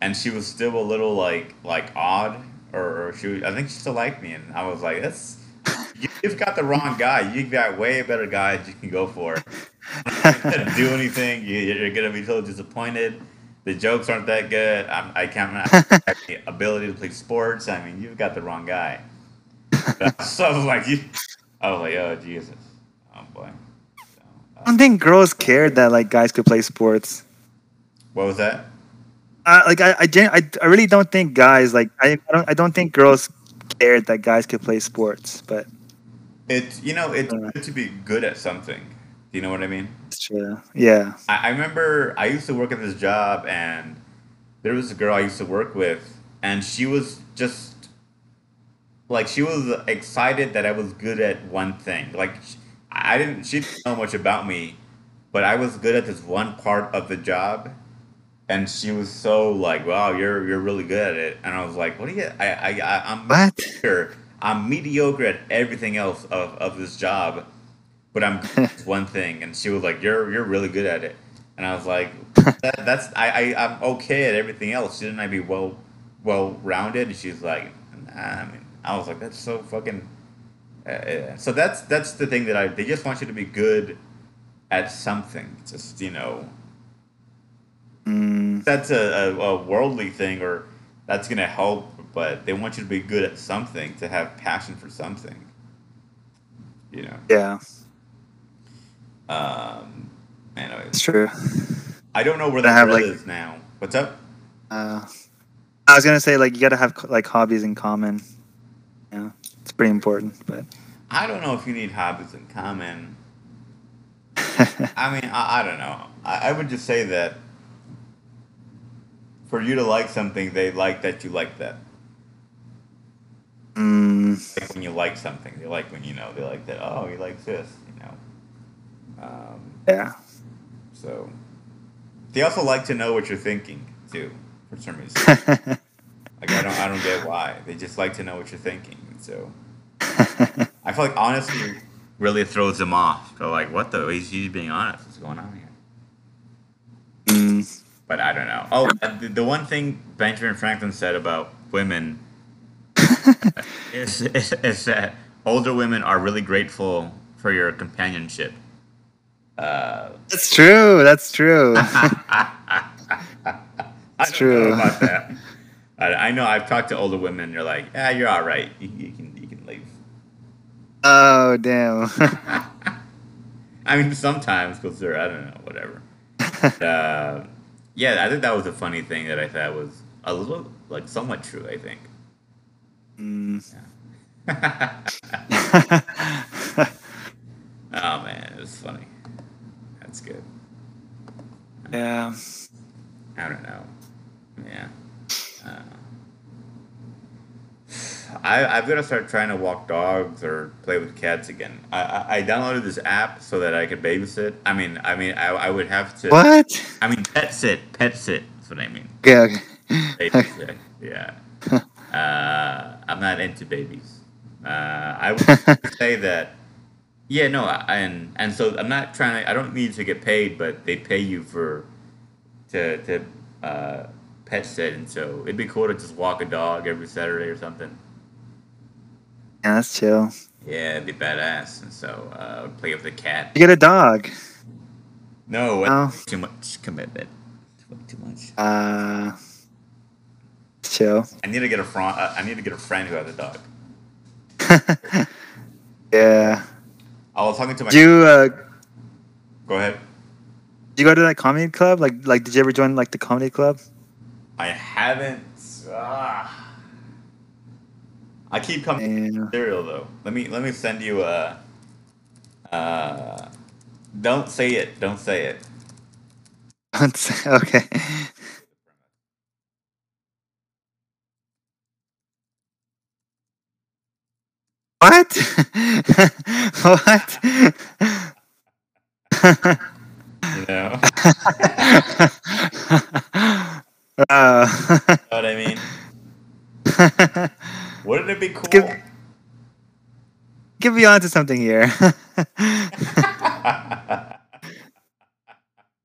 A: and she was still a little like like odd, or, or she was, I think she still liked me, and I was like, that's. you- You've got the wrong guy. You've got way better guys you can go for. You're not gonna do anything. You, you're gonna be so disappointed. The jokes aren't that good. I'm, I can't I have the ability to play sports. I mean, you've got the wrong guy. so I was like, you, I was like, oh Jesus, oh boy. So,
B: I
A: uh,
B: don't think girls cared that like guys could play sports.
A: what was that?
B: Uh, like I, I, gen- I, I really don't think guys like I, I don't, I don't think girls cared that guys could play sports. But
A: It's you know it's good to be good at something. Do you know what I mean?
B: true. Yeah.
A: I, I remember I used to work at this job, and there was a girl I used to work with, and she was just like she was excited that I was good at one thing. Like I didn't, she didn't know much about me, but I was good at this one part of the job, and she was so like, "Wow, you're you're really good at it," and I was like, "What do you? I I, I I'm
B: What?
A: mediocre. I'm mediocre at everything else of, of this job, but I'm one thing." And she was like, "You're you're really good at it." and I was like, that, "That's I, I I'm okay at everything else. Shouldn't I be well well rounded?" And she's like, nah, "I mean, I was like, that's so fucking." Uh, uh, so that's that's the thing that I they just want you to be good at something. Just you know,
B: Mm,
A: that's a, a, a worldly thing or that's gonna help, but they want you to be good at something to have passion for something. You know.
B: yeah,
A: Um. Anyways.
B: it's true.
A: I don't know where that
B: have, like-
A: is now. What's up?
B: Uh, I was gonna say like you gotta have like hobbies in common. Yeah, it's pretty important. But
A: I don't know if you need hobbies in common. I mean, I, I don't know. I, I would just say that for you to like something, they like that you like that.
B: mm,
A: Like when you like something, they like when you know they like that. Oh, he likes this. Um,
B: yeah,
A: so they also like to know what you're thinking too, for some reason. Like I don't, I don't get why. They just like to know what you're thinking. So I feel like honesty really throws them off. They're like, "What the? He's, he's being honest. What's going on here?"
B: mm,
A: But I don't know. Oh, the, the one thing Benjamin Franklin said about women is, is, is that older women are really grateful for your companionship. Uh,
B: that's true. That's true.
A: Don't
B: true.
A: about that. I, I know I've talked to older women. They're like, "Yeah, you're all right. You, you can you can leave."
B: oh damn.
A: I mean, sometimes because they're I don't know whatever. uh, yeah, I think that was a funny thing that I thought was a little like somewhat true. I think.
B: Mm.
A: oh man, it was funny. That's good.
B: yeah.
A: I don't know. Yeah. Uh, I I've got to start trying to walk dogs or play with cats again. I, I, I downloaded this app so that I could babysit. I mean, I mean, I, I would have to.
B: What?
A: I mean, pet sit, pet sit. That's what I mean.
B: Okay. Okay.
A: Babysit. yeah. Uh, I'm not into babies. Uh, I would say that. Yeah, no, I- and and so I'm not trying to. I don't need to get paid, but they pay you for to to uh, pet sit, and so it'd be cool to just walk a dog every Saturday or something.
B: Yeah, that's chill.
A: Yeah, it'd be badass. And so uh, play with the cat.
B: You get a dog.
A: No,
B: No.
A: too much commitment. Too much.
B: Uh, chill.
A: I need to get a friend. I need to get a friend who has a dog.
B: yeah.
A: I was talking to my.
B: Did you uh,
A: Go ahead.
B: did you go to that comedy club? Like like did you ever join like the comedy club?
A: I haven't. Ah. I keep coming
B: Yeah.
A: cereal though. Let me let me send you a. Uh, don't say it. Don't say it.
B: okay. What? what?
A: You know.
B: uh,
A: what I mean? Wouldn't it be cool?
B: Give- Get me onto something here.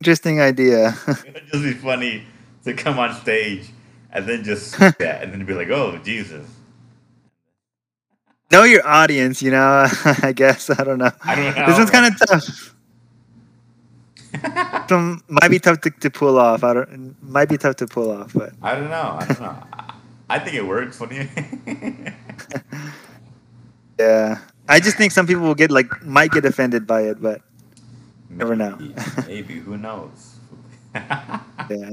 B: Interesting idea.
A: It'd just be funny to come on stage and then just that and then be like, "Oh Jesus."
B: Know your audience, you know. I guess I don't know.
A: I don't know.
B: This one's kind of tough. Some might be tough to, to pull off. I don't. Might be tough to pull off, but
A: I don't know. I don't know. I- think it works. What do you?
B: yeah. I just think some people will get like might get offended by it, but Never know.
A: Maybe, maybe who knows?
B: yeah.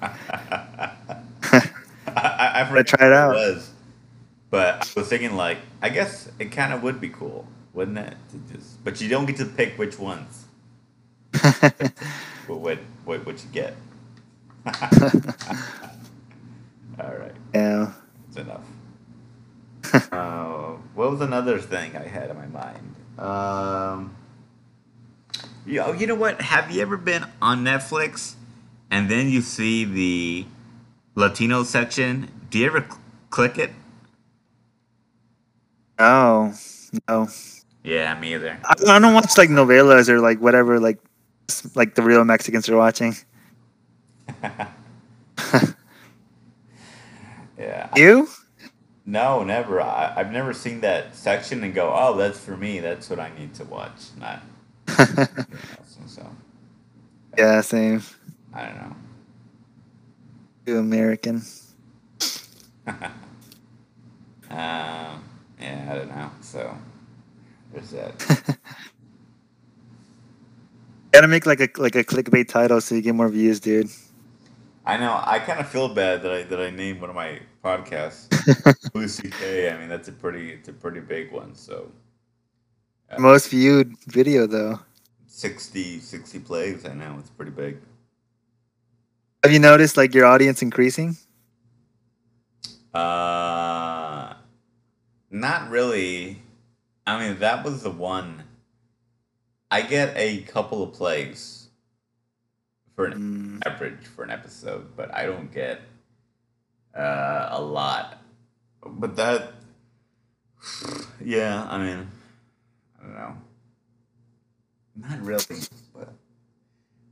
A: I, I, I forgot
B: try it out.
A: was, but I was thinking like, I guess it kind of would be cool, wouldn't it? To just, but you don't get to pick which ones. What what what, what you get? All right,
B: yeah.
A: that's enough. uh, what was another thing I had in my mind? Um, you, oh, you know what? Have you ever been on Netflix and then you see the Latino section? Do you ever cl- click it?
B: Oh no.
A: Yeah, me either.
B: I, I don't watch like novelas or like whatever like like the real Mexicans are watching.
A: yeah.
B: You?
A: No, never. I, I've never seen that section and go, oh, that's for me. That's what I need to watch. Not. so
B: yeah, same.
A: I don't know.
B: Too American.
A: um, yeah, I don't know. So there's that.
B: Gotta make like a like a clickbait title so you get more views, dude.
A: I know. I kind of feel bad that I that I named one of my podcasts Lucy K. I mean, that's a pretty it's a pretty big one. So
B: uh, most viewed video though.
A: 60, 60 plays. I know it's pretty big.
B: Have you noticed like your audience increasing?
A: Uh, not really. I mean, that was the one. I get a couple of plays for an mm. average for an episode, but I don't get uh, a lot. But that, yeah, I mean, I don't know. Not really, but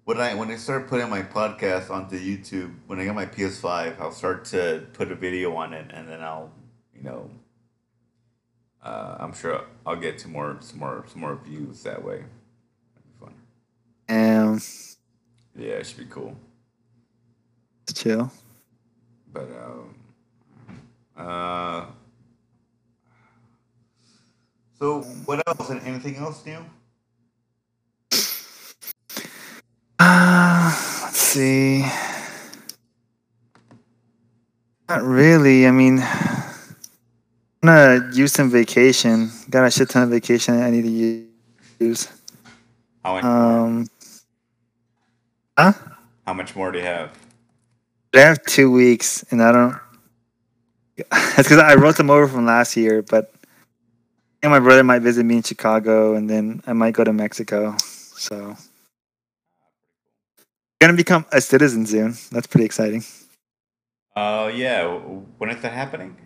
A: when I when I start putting my podcast onto YouTube, when I get my PS5, I'll start to put a video on it, and then I'll, you know, uh, I'm sure I'll get to more some more some more views that way.
B: That'd be fun. Um.
A: Yeah, it should be cool.
B: Chill.
A: But um. Uh. So what else? Anything else new?
B: Uh, let's see. Not really. I mean, I'm gonna use some vacation. Got a shit ton of vacation I need to use.
A: How much?
B: Um. Huh?
A: How much more do you have?
B: I have two weeks, and I don't. It's because I wrote them over from last year, but and my brother might visit me in Chicago, and then I might go to Mexico. So gonna become a citizen soon. That's pretty exciting.
A: Oh uh, yeah, when is that happening?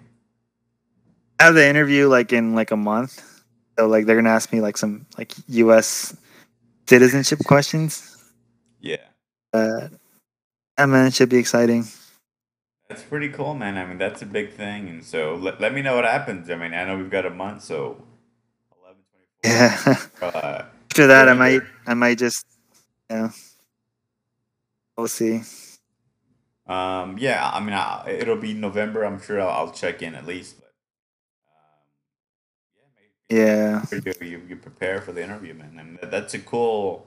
B: I have the interview like in like a month. So like they're gonna ask me like some like U.S. citizenship questions.
A: Yeah.
B: Uh, I mean, it should be exciting.
A: That's pretty cool, man. I mean, that's a big thing, and so let, let me know what happens. I mean, I know we've got a month, so
B: 11, Yeah. uh, After that, I might, I might just, you know. We'll see.
A: Um, yeah, I mean, I, it'll be November. I'm sure I'll, I'll check in at least. But yeah. You, you prepare for the interview, man. I mean, that's a cool.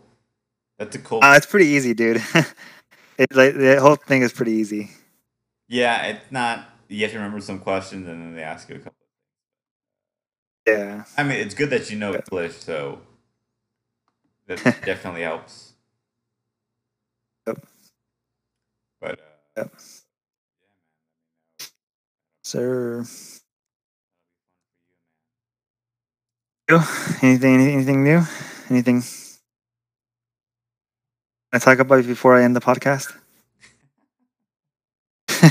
A: That's a cool.
B: Uh, it's pretty easy, dude. it like the whole thing is pretty easy.
A: Yeah, it's not. You have to remember some questions, and then they ask you a couple.
B: Yeah.
A: I mean, it's good that you know English, so that definitely helps.
B: Yep.
A: But uh,
B: yep. Sir. Anything, anything new? Anything I talk about before I end the podcast?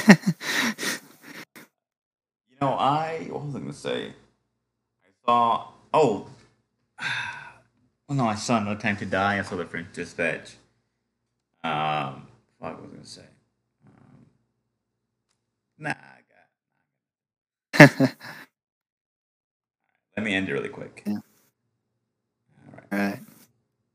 A: you know, I what was I gonna say? I saw oh well no, I saw No Time to Die, I saw the French Dispatch. Um what was I gonna say? Nah, I got. Let me end it really quick.
B: Yeah. All right. All right.